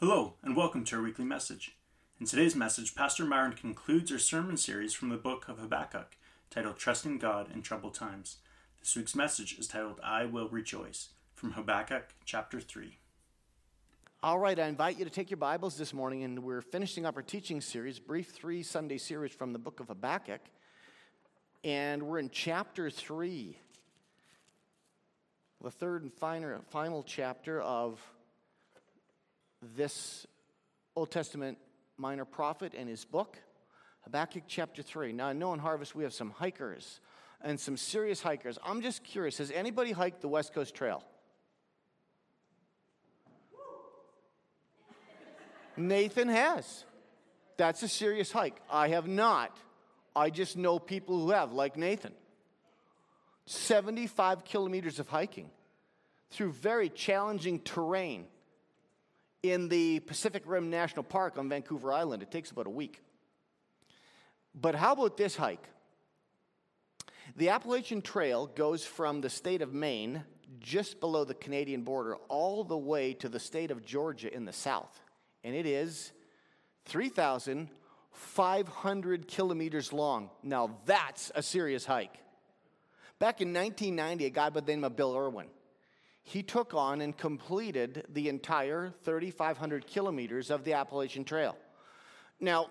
Hello, and welcome to our weekly message. In today's message, Pastor Myron concludes our sermon series from the book of Habakkuk, titled Trusting God in Troubled Times. This week's message is titled I Will Rejoice, from Habakkuk chapter 3. All right, I invite you to take your Bibles this morning, and we're finishing up our teaching series, brief three Sunday series from the book of Habakkuk. And we're in chapter 3, the third and final, final chapter of this Old Testament minor prophet and his book, Habakkuk chapter 3. Now, I know in Harvest we have some hikers and some serious hikers. I'm just curious has anybody hiked the West Coast Trail? Nathan has. That's a serious hike. I have not. I just know people who have, like Nathan. 75 kilometers of hiking through very challenging terrain in the Pacific Rim National Park on Vancouver Island. It takes about a week. But how about this hike? The Appalachian Trail goes from the state of Maine, just below the Canadian border, all the way to the state of Georgia in the south. And it is 3,500 kilometers long. Now, that's a serious hike. Back in 1990, a guy by the name of Bill Irwin he took on and completed the entire 3,500 kilometers of the Appalachian Trail. Now,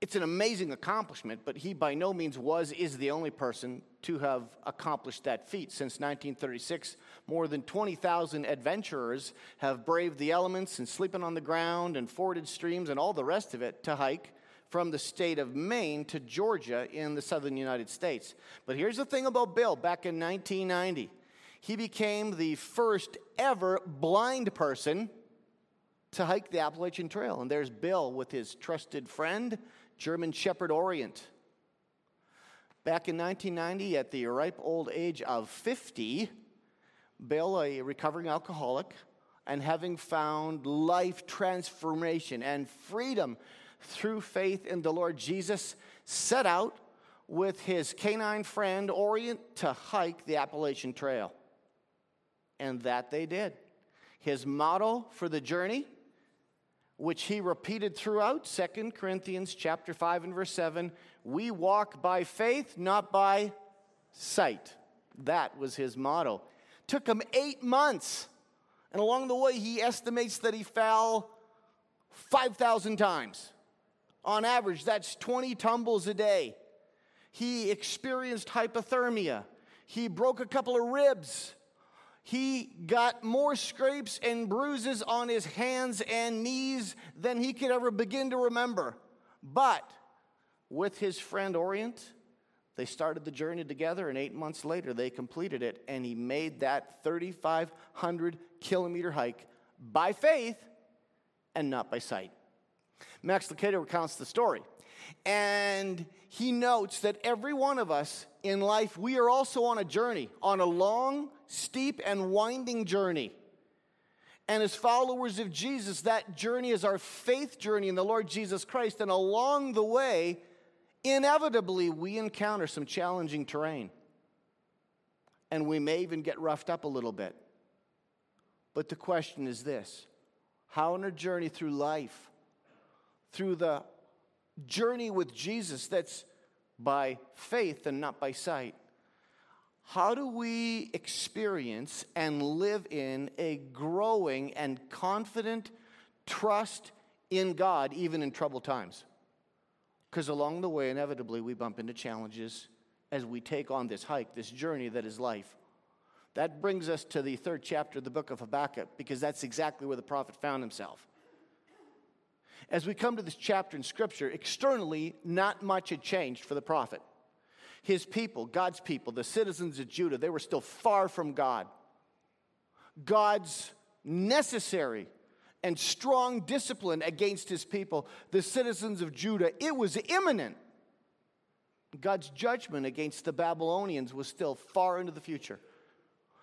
it's an amazing accomplishment, but he by no means was, is the only person to have accomplished that feat. Since 1936, more than 20,000 adventurers have braved the elements and sleeping on the ground and forded streams and all the rest of it to hike from the state of Maine to Georgia in the southern United States. But here's the thing about Bill back in 1990 he became the first ever blind person to hike the Appalachian Trail. And there's Bill with his trusted friend, German Shepherd Orient. Back in 1990, at the ripe old age of 50, Bill, a recovering alcoholic, and having found life transformation and freedom through faith in the Lord Jesus, set out with his canine friend Orient to hike the Appalachian Trail and that they did. His motto for the journey, which he repeated throughout 2 Corinthians chapter 5 and verse 7, we walk by faith, not by sight. That was his motto. Took him 8 months. And along the way he estimates that he fell 5,000 times. On average, that's 20 tumbles a day. He experienced hypothermia. He broke a couple of ribs he got more scrapes and bruises on his hands and knees than he could ever begin to remember. But with his friend Orient, they started the journey together, and eight months later, they completed it, and he made that 3,500 kilometer hike by faith and not by sight. Max Lucado recounts the story. And he notes that every one of us in life, we are also on a journey, on a long, steep, and winding journey. And as followers of Jesus, that journey is our faith journey in the Lord Jesus Christ. And along the way, inevitably, we encounter some challenging terrain. And we may even get roughed up a little bit. But the question is this how on a journey through life, through the journey with Jesus that's by faith and not by sight, how do we experience and live in a growing and confident trust in God, even in troubled times? Because along the way, inevitably, we bump into challenges as we take on this hike, this journey that is life. That brings us to the third chapter of the book of Habakkuk, because that's exactly where the prophet found himself. As we come to this chapter in Scripture, externally, not much had changed for the prophet. His people, God's people, the citizens of Judah, they were still far from God. God's necessary and strong discipline against his people, the citizens of Judah, it was imminent. God's judgment against the Babylonians was still far into the future.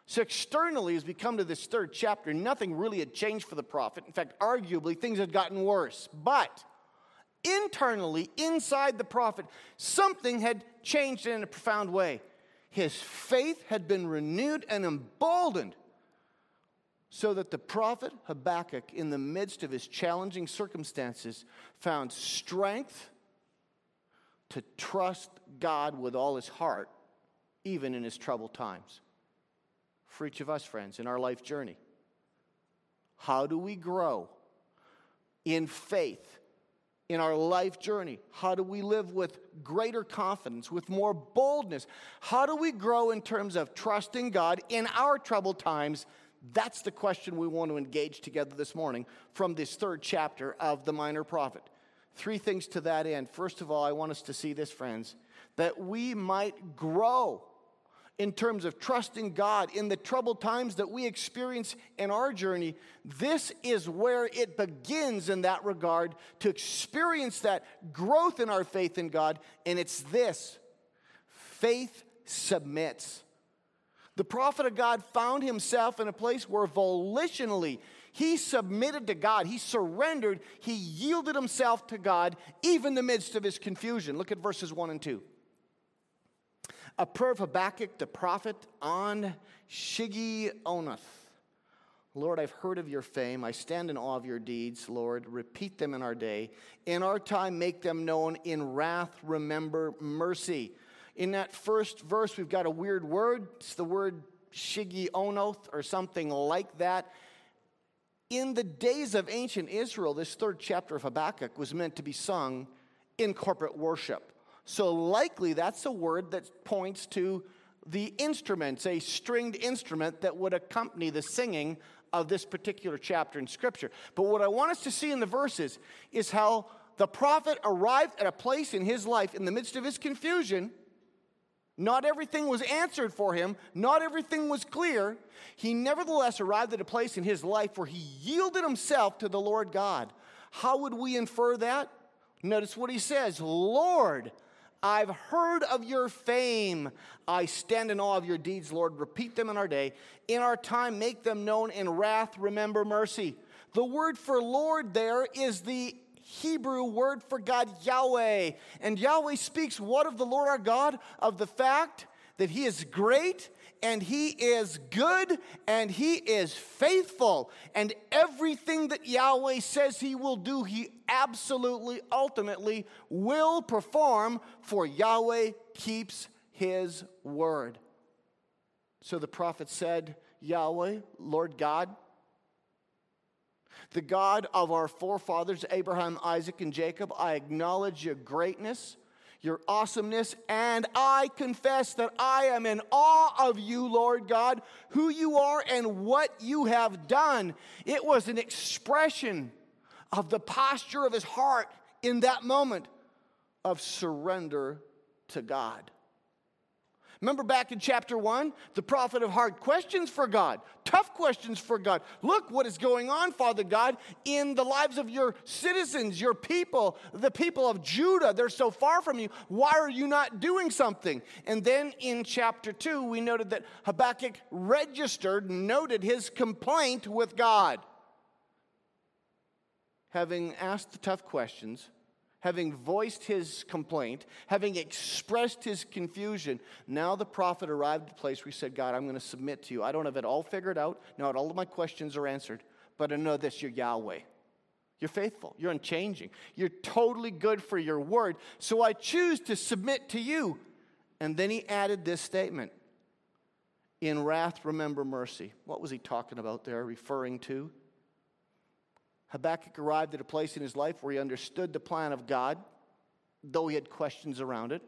So, externally, as we come to this third chapter, nothing really had changed for the prophet. In fact, arguably, things had gotten worse. But internally, inside the prophet, something had changed in a profound way. His faith had been renewed and emboldened so that the prophet Habakkuk, in the midst of his challenging circumstances, found strength to trust God with all his heart, even in his troubled times. For each of us, friends, in our life journey, how do we grow in faith in our life journey? How do we live with greater confidence, with more boldness? How do we grow in terms of trusting God in our troubled times? That's the question we want to engage together this morning from this third chapter of the Minor Prophet. Three things to that end. First of all, I want us to see this, friends, that we might grow in terms of trusting God in the troubled times that we experience in our journey, this is where it begins in that regard to experience that growth in our faith in God. And it's this faith submits. The prophet of God found himself in a place where volitionally he submitted to God, he surrendered, he yielded himself to God, even in the midst of his confusion. Look at verses 1 and 2 a prayer of Habakkuk the prophet on Shigionoth. Lord, I've heard of your fame. I stand in awe of your deeds, Lord. Repeat them in our day. In our time, make them known. In wrath, remember mercy. In that first verse, we've got a weird word. It's the word Shigi Onoth or something like that. In the days of ancient Israel, this third chapter of Habakkuk was meant to be sung in corporate worship. So, likely that's a word that points to the instruments, a stringed instrument that would accompany the singing of this particular chapter in Scripture. But what I want us to see in the verses is how the prophet arrived at a place in his life in the midst of his confusion. Not everything was answered for him, not everything was clear. He nevertheless arrived at a place in his life where he yielded himself to the Lord God. How would we infer that? Notice what he says Lord, I've heard of your fame. I stand in awe of your deeds, Lord. Repeat them in our day. In our time, make them known. In wrath, remember mercy. The word for Lord there is the Hebrew word for God, Yahweh. And Yahweh speaks what of the Lord our God? Of the fact that He is great and He is good and He is faithful. And everything that Yahweh says He will do, He absolutely, ultimately will perform, for Yahweh keeps His word. So the prophet said, Yahweh, Lord God, the God of our forefathers, Abraham, Isaac, and Jacob, I acknowledge your greatness your awesomeness, and I confess that I am in awe of you, Lord God, who you are and what you have done. It was an expression of the posture of his heart in that moment of surrender to God. Remember back in chapter one, the prophet of hard questions for God, tough questions for God. Look what is going on, Father God, in the lives of your citizens, your people, the people of Judah. They're so far from you. Why are you not doing something? And then in chapter two, we noted that Habakkuk registered, noted his complaint with God. Having asked the tough questions, having voiced his complaint, having expressed his confusion, now the prophet arrived at a place where he said, God, I'm going to submit to you. I don't have it all figured out. Not all of my questions are answered, but I know this you're Yahweh. You're faithful. You're unchanging. You're totally good for your word. So I choose to submit to you. And then he added this statement In wrath, remember mercy. What was he talking about there, referring to? Habakkuk arrived at a place in his life where he understood the plan of God, though he had questions around it.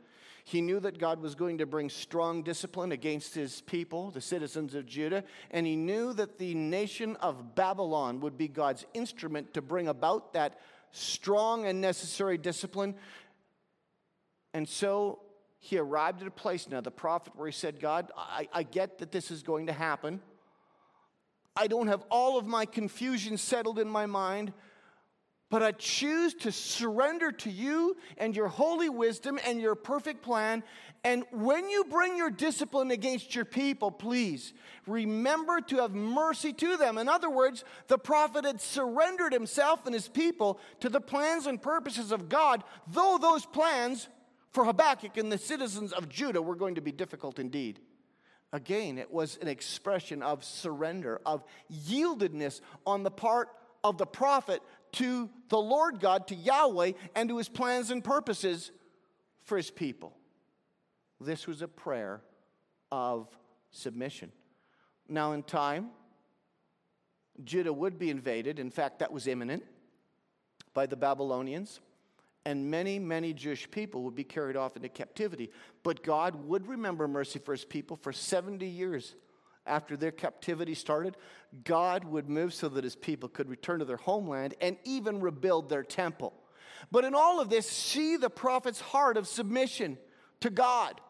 He knew that God was going to bring strong discipline against his people, the citizens of Judah, and he knew that the nation of Babylon would be God's instrument to bring about that strong and necessary discipline. And so he arrived at a place now, the prophet, where he said, God, I, I get that this is going to happen. I don't have all of my confusion settled in my mind, but I choose to surrender to you and your holy wisdom and your perfect plan. And when you bring your discipline against your people, please remember to have mercy to them. In other words, the prophet had surrendered himself and his people to the plans and purposes of God, though those plans for Habakkuk and the citizens of Judah were going to be difficult indeed. Again, it was an expression of surrender, of yieldedness on the part of the prophet to the Lord God, to Yahweh, and to his plans and purposes for his people. This was a prayer of submission. Now, in time, Judah would be invaded. In fact, that was imminent by the Babylonians. And many, many Jewish people would be carried off into captivity. But God would remember mercy for his people for 70 years after their captivity started. God would move so that his people could return to their homeland and even rebuild their temple. But in all of this, see the prophet's heart of submission to God.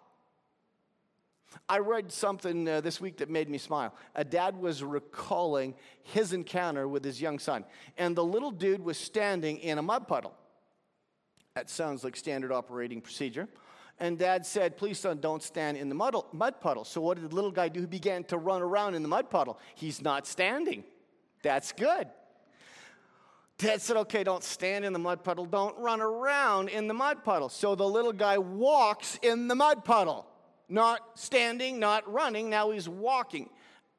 I read something uh, this week that made me smile. A dad was recalling his encounter with his young son, and the little dude was standing in a mud puddle. That sounds like standard operating procedure. And dad said, Please, son, don't stand in the mud, puddle. So, what did the little guy do? He began to run around in the mud puddle. He's not standing. That's good. Dad said, Okay, don't stand in the mud puddle. Don't run around in the mud puddle. So the little guy walks in the mud puddle not standing, not running. Now he's walking.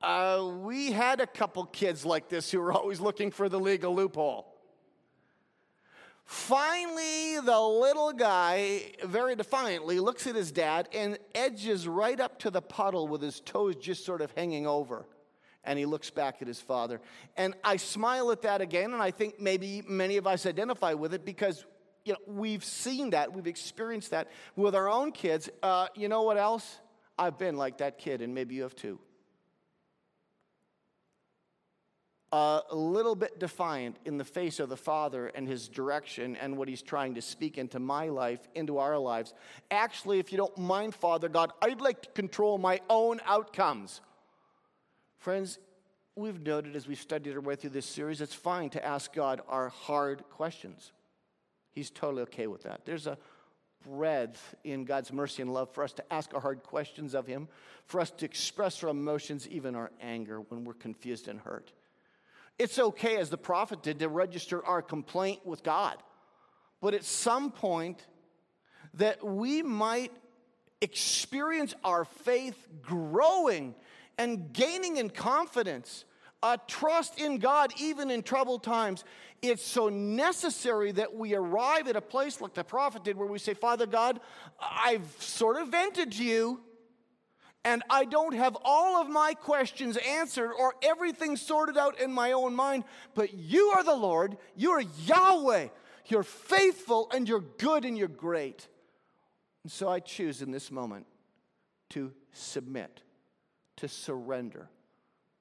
Uh, we had a couple kids like this who were always looking for the legal loophole. Finally, the little guy, very defiantly, looks at his dad and edges right up to the puddle with his toes just sort of hanging over. And he looks back at his father. And I smile at that again, and I think maybe many of us identify with it because you know, we've seen that, we've experienced that with our own kids. Uh, you know what else? I've been like that kid, and maybe you have too. A little bit defiant in the face of the Father and His direction and what He's trying to speak into my life, into our lives. Actually, if you don't mind, Father God, I'd like to control my own outcomes. Friends, we've noted as we've studied our way through this series, it's fine to ask God our hard questions. He's totally okay with that. There's a breadth in God's mercy and love for us to ask our hard questions of Him, for us to express our emotions, even our anger, when we're confused and hurt. It's okay, as the prophet did, to register our complaint with God. But at some point, that we might experience our faith growing and gaining in confidence, a trust in God even in troubled times, it's so necessary that we arrive at a place like the prophet did, where we say, Father God, I've sort of vented to you, and I don't have all of my questions answered or everything sorted out in my own mind, but you are the Lord, you are Yahweh, you're faithful, and you're good, and you're great. And so I choose in this moment to submit, to surrender,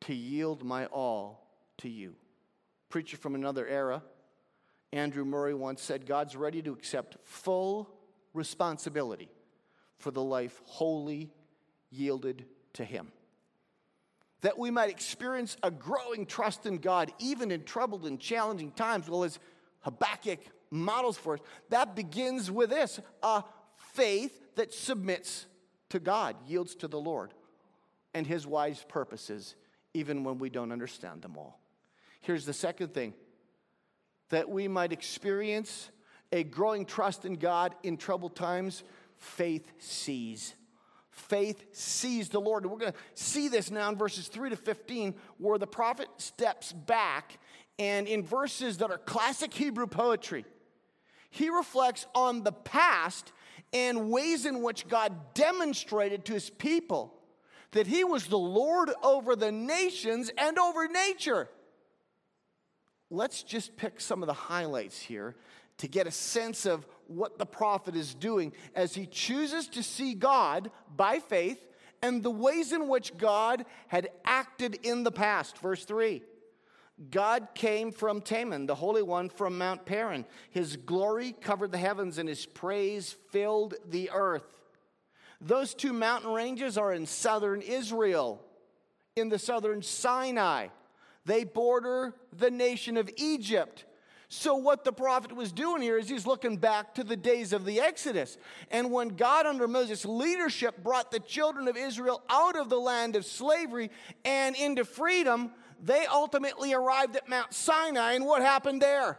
to yield my all to you preacher from another era, Andrew Murray once said, God's ready to accept full responsibility for the life wholly yielded to Him. That we might experience a growing trust in God, even in troubled and challenging times. Well, as Habakkuk models for us, that begins with this a faith that submits to God, yields to the Lord and His wise purposes, even when we don't understand them all. Here's the second thing that we might experience a growing trust in God in troubled times, faith sees. Faith sees the Lord. And we're going to see this now in verses 3 to 15, where the prophet steps back, and in verses that are classic Hebrew poetry, he reflects on the past and ways in which God demonstrated to his people that he was the Lord over the nations and over nature let's just pick some of the highlights here to get a sense of what the prophet is doing as he chooses to see God by faith and the ways in which God had acted in the past. Verse 3 God came from Teman, the Holy One from Mount Paran. His glory covered the heavens, and his praise filled the earth. Those two mountain ranges are in southern Israel, in the southern Sinai. They border the nation of Egypt. So, what the prophet was doing here is he's looking back to the days of the Exodus. And when God, under Moses' leadership, brought the children of Israel out of the land of slavery and into freedom, they ultimately arrived at Mount Sinai. And what happened there?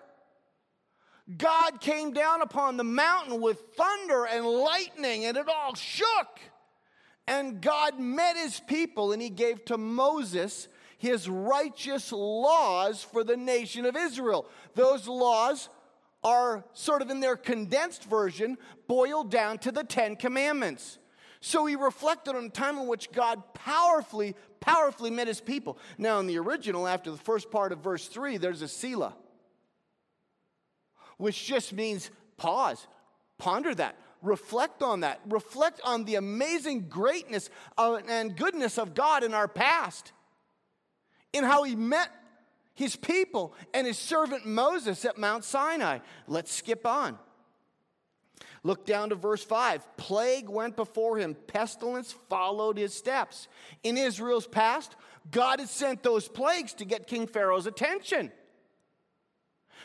God came down upon the mountain with thunder and lightning, and it all shook. And God met his people and he gave to Moses his righteous laws for the nation of Israel. Those laws are sort of in their condensed version boiled down to the Ten Commandments. So he reflected on a time in which God powerfully, powerfully met his people. Now, in the original, after the first part of verse 3, there's a Selah, which just means pause, ponder that, reflect on that, reflect on the amazing greatness of, and goodness of God in our past, in how he met his people and his servant Moses at Mount Sinai. Let's skip on. Look down to verse 5. Plague went before him, pestilence followed his steps. In Israel's past, God had sent those plagues to get King Pharaoh's attention.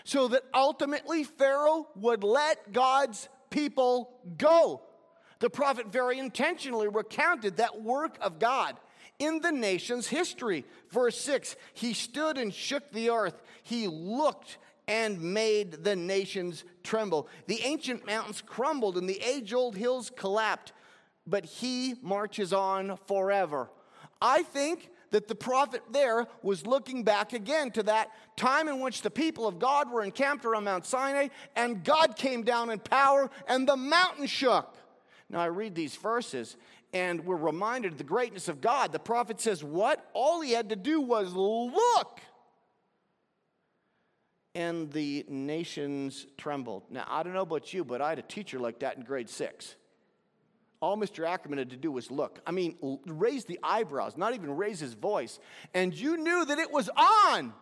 So that ultimately Pharaoh would let God's people go. The prophet very intentionally recounted that work of God in the nation's history. Verse 6 He stood and shook the earth, he looked and made the nations tremble. The ancient mountains crumbled and the age old hills collapsed, but he marches on forever. I think that the prophet there was looking back again to that time in which the people of God were encamped around Mount Sinai and God came down in power and the mountain shook. Now, I read these verses and we're reminded of the greatness of God. The prophet says, What? All he had to do was look and the nations trembled. Now, I don't know about you, but I had a teacher like that in grade six. All Mr. Ackerman had to do was look. I mean, raise the eyebrows, not even raise his voice. And you knew that it was on.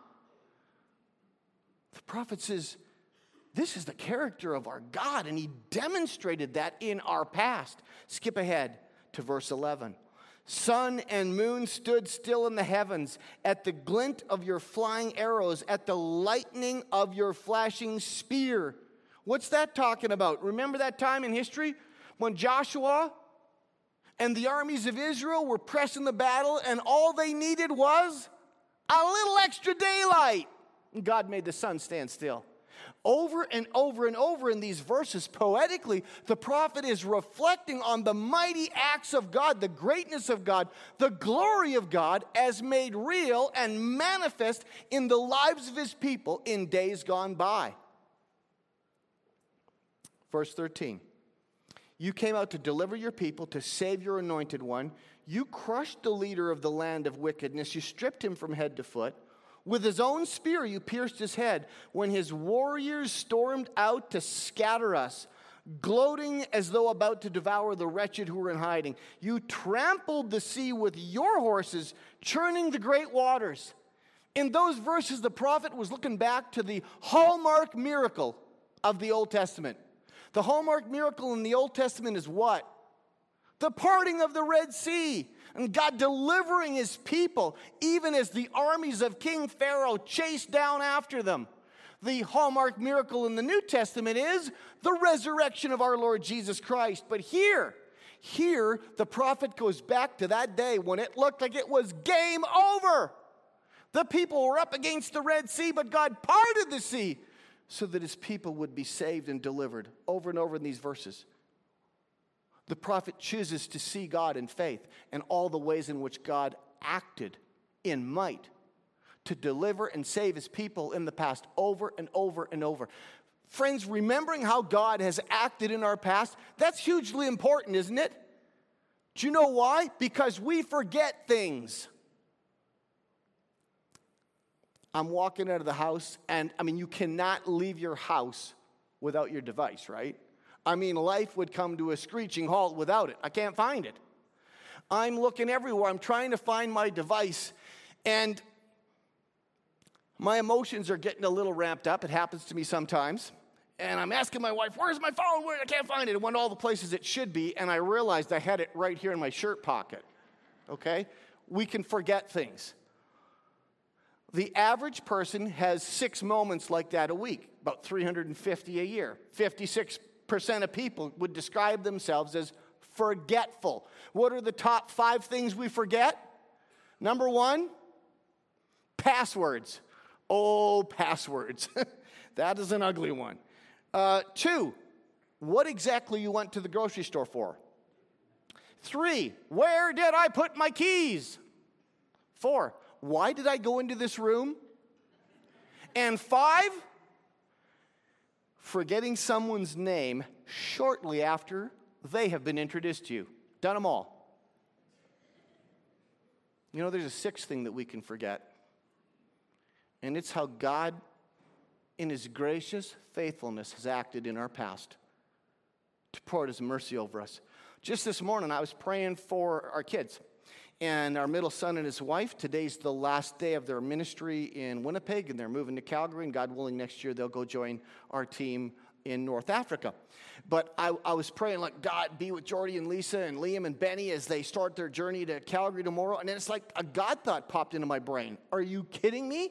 The prophet says, This is the character of our God, and he demonstrated that in our past. Skip ahead to verse 11. Sun and moon stood still in the heavens at the glint of your flying arrows, at the lightning of your flashing spear. What's that talking about? Remember that time in history when Joshua and the armies of Israel were pressing the battle, and all they needed was a little extra daylight. And God made the sun stand still. Over and over and over in these verses, poetically, the prophet is reflecting on the mighty acts of God, the greatness of God, the glory of God as made real and manifest in the lives of his people in days gone by. Verse 13 You came out to deliver your people, to save your anointed one. You crushed the leader of the land of wickedness, you stripped him from head to foot. With his own spear, you pierced his head when his warriors stormed out to scatter us, gloating as though about to devour the wretched who were in hiding. You trampled the sea with your horses, churning the great waters. In those verses, the prophet was looking back to the hallmark miracle of the Old Testament. The hallmark miracle in the Old Testament is what? The parting of the Red Sea and God delivering his people, even as the armies of King Pharaoh chased down after them. The hallmark miracle in the New Testament is the resurrection of our Lord Jesus Christ. But here, here, the prophet goes back to that day when it looked like it was game over. The people were up against the Red Sea, but God parted the sea so that his people would be saved and delivered over and over in these verses. The prophet chooses to see God in faith and all the ways in which God acted in might to deliver and save his people in the past over and over and over. Friends, remembering how God has acted in our past, that's hugely important, isn't it? Do you know why? Because we forget things. I'm walking out of the house, and I mean, you cannot leave your house without your device, right? I mean, life would come to a screeching halt without it. I can't find it. I'm looking everywhere. I'm trying to find my device. And my emotions are getting a little ramped up. It happens to me sometimes. And I'm asking my wife, Where's my phone? Where? I can't find it. It went all the places it should be. And I realized I had it right here in my shirt pocket. Okay? We can forget things. The average person has six moments like that a week, about 350 a year. 56 percent of people would describe themselves as forgetful. What are the top five things we forget? Number one, passwords. Oh, passwords. that is an ugly one. Uh, two, what exactly you went to the grocery store for? Three, where did I put my keys? Four, why did I go into this room? And five, forgetting someone's name shortly after they have been introduced to you. Done them all. You know, there's a sixth thing that we can forget, and it's how God, in His gracious faithfulness, has acted in our past to pour His mercy over us. Just this morning, I was praying for our kids and our middle son and his wife. Today's the last day of their ministry in Winnipeg, and they're moving to Calgary. And God willing, next year they'll go join our team in North Africa. But I, I, was praying, like, God, be with Jordy and Lisa and Liam and Benny as they start their journey to Calgary tomorrow. And then it's like a God thought popped into my brain. Are you kidding me?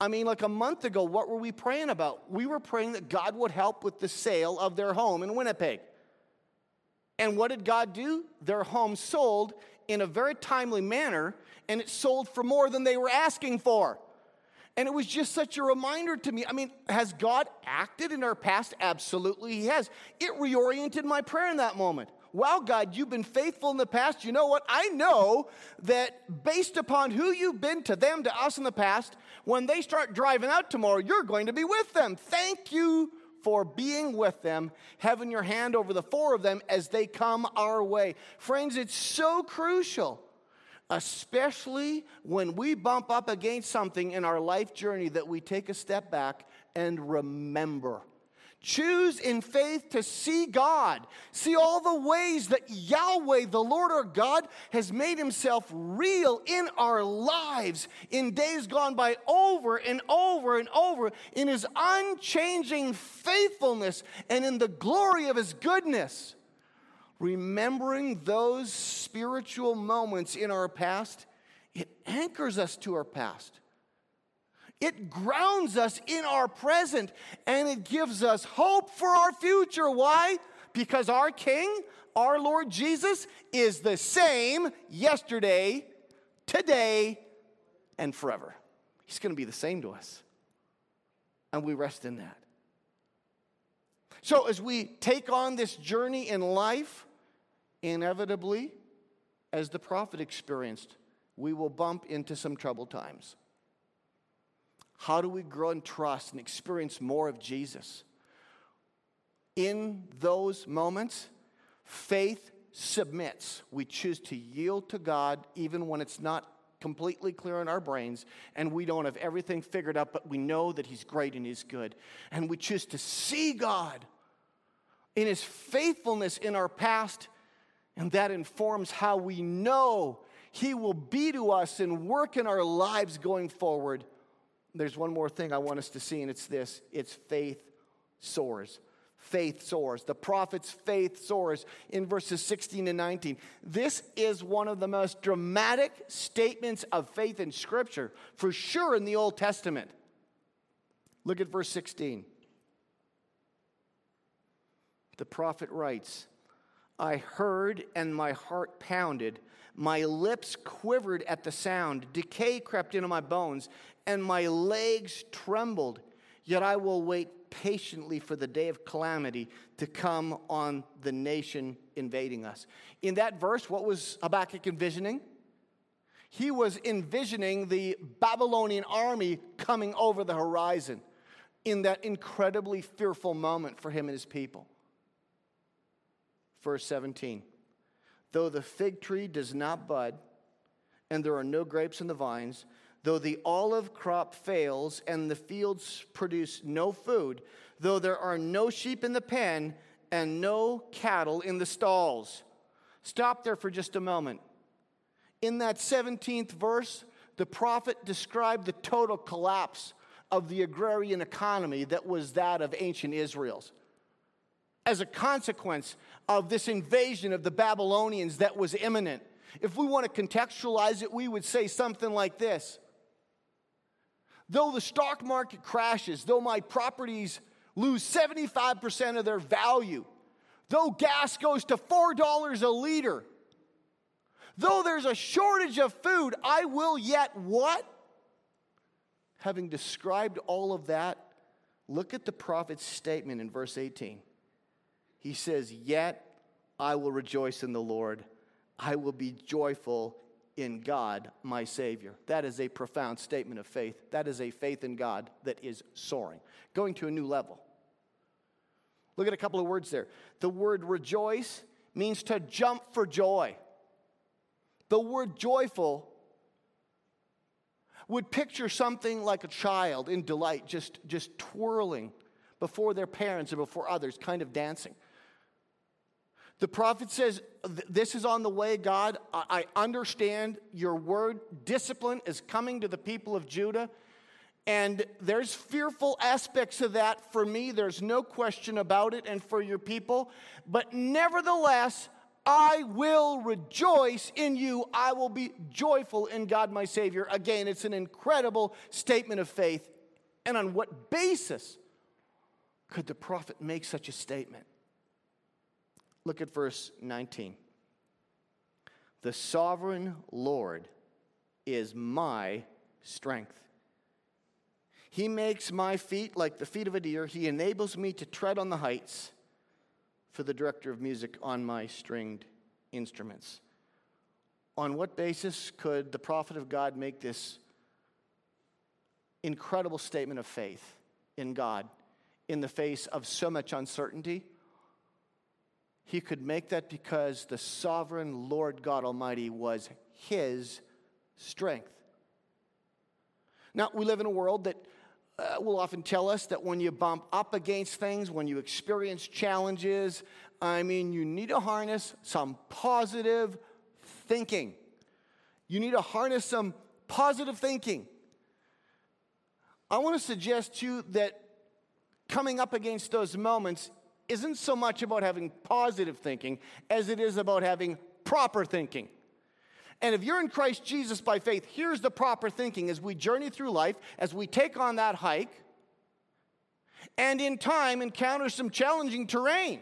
I mean, like a month ago, what were we praying about? We were praying that God would help with the sale of their home in Winnipeg. And what did God do? Their home sold in a very timely manner, and it sold for more than they were asking for. And it was just such a reminder to me. I mean, has God acted in our past? Absolutely, He has. It reoriented my prayer in that moment. Wow, God, you've been faithful in the past. You know what? I know that based upon who you've been to them, to us in the past, when they start driving out tomorrow, you're going to be with them. Thank you for being with them, having your hand over the four of them as they come our way. Friends, it's so crucial especially when we bump up against something in our life journey that we take a step back and remember. Choose in faith to see God. See all the ways that Yahweh, the Lord our God, has made himself real in our lives in days gone by over and over and over in his unchanging faithfulness and in the glory of his goodness remembering those spiritual moments in our past, it anchors us to our past. It grounds us in our present and it gives us hope for our future. Why? Because our King, our Lord Jesus, is the same yesterday, today, and forever. He's going to be the same to us. And we rest in that. So, as we take on this journey in life, inevitably, as the prophet experienced, we will bump into some troubled times. How do we grow in trust and experience more of Jesus? In those moments, faith submits. We choose to yield to God even when it's not completely clear in our brains and we don't have everything figured out, but we know that He's great and He's good. And we choose to see God in His faithfulness in our past and that informs how we know He will be to us and work in our lives going forward. There's one more thing I want us to see, and it's this it's faith soars. Faith soars. The prophet's faith soars in verses 16 and 19. This is one of the most dramatic statements of faith in Scripture, for sure in the Old Testament. Look at verse 16. The prophet writes, I heard and my heart pounded. My lips quivered at the sound. Decay crept into my bones, and my legs trembled. Yet I will wait patiently for the day of calamity to come on the nation invading us. In that verse, what was Habakkuk envisioning? He was envisioning the Babylonian army coming over the horizon in that incredibly fearful moment for him and his people verse 17. Though the fig tree does not bud, and there are no grapes in the vines, though the olive crop fails and the fields produce no food, though there are no sheep in the pen and no cattle in the stalls. Stop there for just a moment. In that 17th verse, the prophet described the total collapse of the agrarian economy that was that of ancient Israel's as a consequence of this invasion of the Babylonians that was imminent. If we want to contextualize it, we would say something like this Though the stock market crashes, though my properties lose 75% of their value, though gas goes to $4 a liter, though there's a shortage of food, I will yet what? Having described all of that, look at the prophet's statement in verse 18 he says, Yet I will rejoice in the Lord. I will be joyful in God, my Savior. That is a profound statement of faith. That is a faith in God that is soaring, going to a new level. Look at a couple of words there. The word rejoice means to jump for joy. The word joyful would picture something like a child in delight, just, just twirling before their parents and before others, kind of dancing. The prophet says, This is on the way, God. I understand your word. Discipline is coming to the people of Judah. And there's fearful aspects of that for me. There's no question about it, and for your people. But nevertheless, I will rejoice in you. I will be joyful in God my Savior. Again, it's an incredible statement of faith. And on what basis could the prophet make such a statement? Look at verse 19. The sovereign Lord is my strength. He makes my feet like the feet of a deer. He enables me to tread on the heights for the director of music on my stringed instruments. On what basis could the prophet of God make this incredible statement of faith in God in the face of so much uncertainty? He could make that because the sovereign Lord God Almighty was his strength. Now, we live in a world that uh, will often tell us that when you bump up against things, when you experience challenges, I mean, you need to harness some positive thinking. You need to harness some positive thinking. I want to suggest to you that coming up against those moments isn't so much about having positive thinking as it is about having proper thinking. And if you're in Christ Jesus by faith, here's the proper thinking as we journey through life, as we take on that hike, and in time encounter some challenging terrain.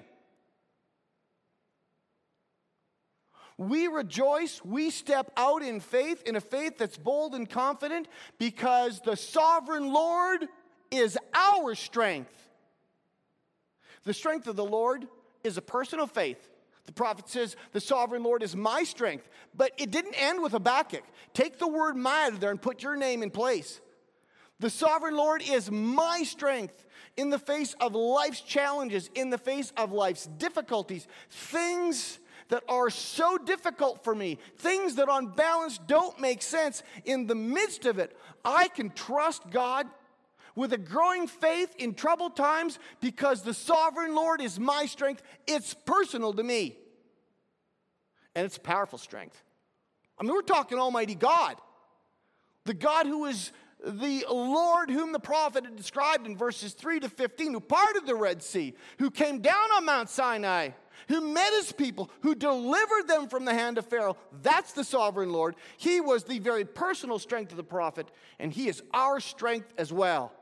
We rejoice, we step out in faith, in a faith that's bold and confident, because the sovereign Lord is our strength. The strength of the Lord is a personal faith. The prophet says, The sovereign Lord is my strength. But it didn't end with Habakkuk. Take the word my out of there and put your name in place. The sovereign Lord is my strength in the face of life's challenges, in the face of life's difficulties, things that are so difficult for me, things that on balance don't make sense. In the midst of it, I can trust God with a growing faith in troubled times because the sovereign Lord is my strength. It's personal to me. And it's powerful strength. I mean, we're talking Almighty God, the God who is the Lord whom the prophet had described in verses 3 to 15, who parted the Red Sea, who came down on Mount Sinai, who met his people, who delivered them from the hand of Pharaoh. That's the sovereign Lord. He was the very personal strength of the prophet, and he is our strength as well.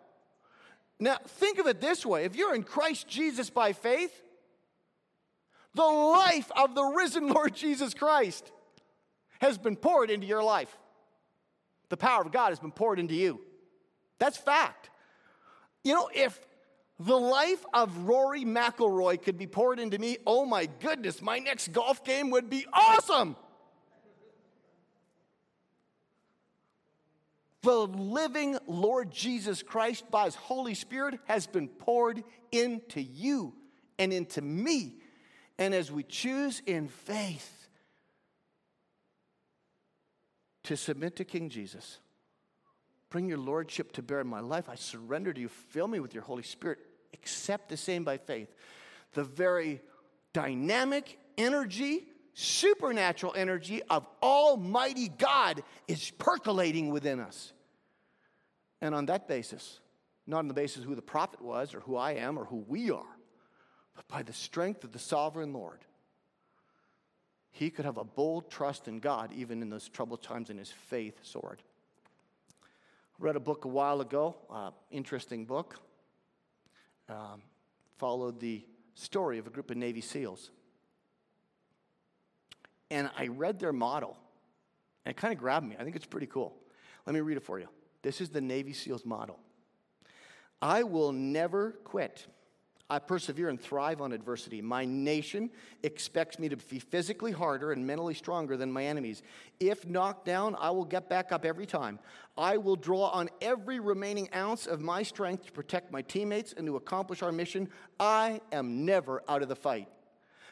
Now, think of it this way if you're in Christ Jesus by faith, the life of the risen Lord Jesus Christ has been poured into your life. The power of God has been poured into you. That's fact. You know, if the life of Rory McIlroy could be poured into me, oh my goodness, my next golf game would be awesome. The living Lord Jesus Christ by his Holy Spirit has been poured into you and into me. And as we choose in faith to submit to King Jesus, bring your lordship to bear in my life, I surrender to you. Fill me with your Holy Spirit. Accept the same by faith. The very dynamic energy supernatural energy of Almighty God is percolating within us. And on that basis, not on the basis of who the prophet was or who I am or who we are, but by the strength of the sovereign Lord, he could have a bold trust in God even in those troubled times and his faith soared. Read a book a while ago, uh, interesting book. Um, followed the story of a group of Navy SEALs and I read their model, and it kind of grabbed me. I think it's pretty cool. Let me read it for you. This is the Navy SEALs model I will never quit. I persevere and thrive on adversity. My nation expects me to be physically harder and mentally stronger than my enemies. If knocked down, I will get back up every time. I will draw on every remaining ounce of my strength to protect my teammates and to accomplish our mission. I am never out of the fight.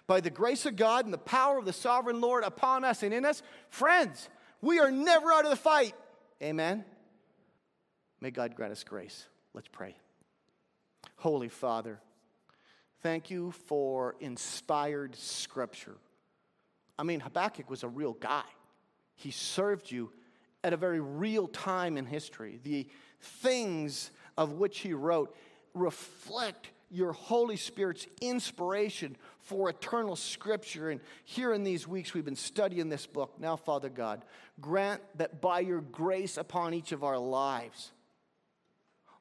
By the grace of God and the power of the sovereign Lord upon us and in us, friends, we are never out of the fight. Amen. May God grant us grace. Let's pray. Holy Father, Thank you for inspired scripture. I mean, Habakkuk was a real guy. He served you at a very real time in history. The things of which he wrote reflect your Holy Spirit's inspiration for eternal scripture. And here in these weeks, we've been studying this book. Now, Father God, grant that by your grace upon each of our lives,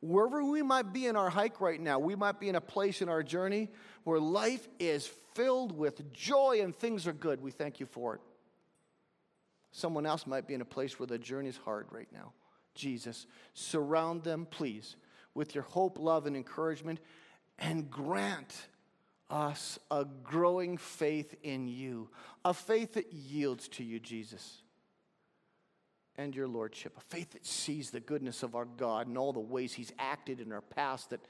wherever we might be in our hike right now, we might be in a place in our journey where life is filled with joy and things are good. We thank you for it. Someone else might be in a place where the journey is hard right now. Jesus, surround them, please, with your hope, love, and encouragement, and grant us a growing faith in you, a faith that yields to you, Jesus and your lordship, a faith that sees the goodness of our God and all the ways He's acted in our past that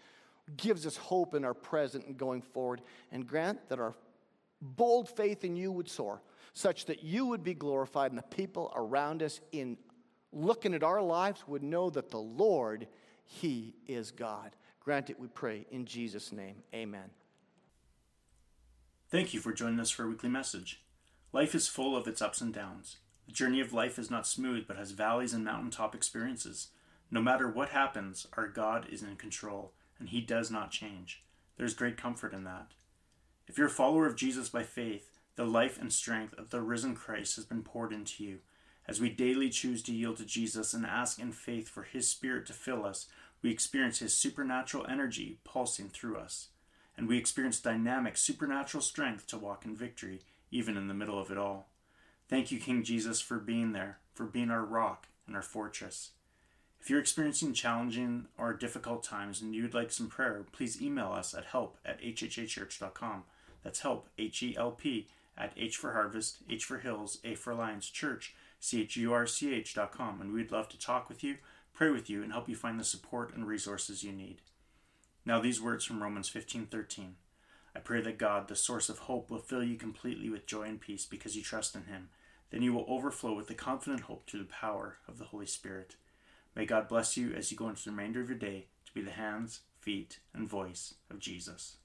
gives us hope in our present and going forward, and grant that our bold faith in you would soar, such that you would be glorified and the people around us in looking at our lives would know that the Lord, He is God. Grant it, we pray, in Jesus' name. Amen. Thank you for joining us for a weekly message. Life is full of its ups and downs. The journey of life is not smooth, but has valleys and mountaintop experiences. No matter what happens, our God is in control, and He does not change. There's great comfort in that. If you're a follower of Jesus by faith, the life and strength of the risen Christ has been poured into you. As we daily choose to yield to Jesus and ask in faith for His Spirit to fill us, we experience His supernatural energy pulsing through us. And we experience dynamic supernatural strength to walk in victory, even in the middle of it all. Thank you, King Jesus, for being there, for being our rock and our fortress. If you're experiencing challenging or difficult times and you'd like some prayer, please email us at help at hhachurch.com. That's help, H E L P, at H for Harvest, H for Hills, A for Alliance Church, C H U R C H.com, and we'd love to talk with you, pray with you, and help you find the support and resources you need. Now, these words from Romans 15:13. I pray that God, the source of hope, will fill you completely with joy and peace because you trust in Him then you will overflow with the confident hope through the power of the Holy Spirit. May God bless you as you go into the remainder of your day to be the hands, feet, and voice of Jesus.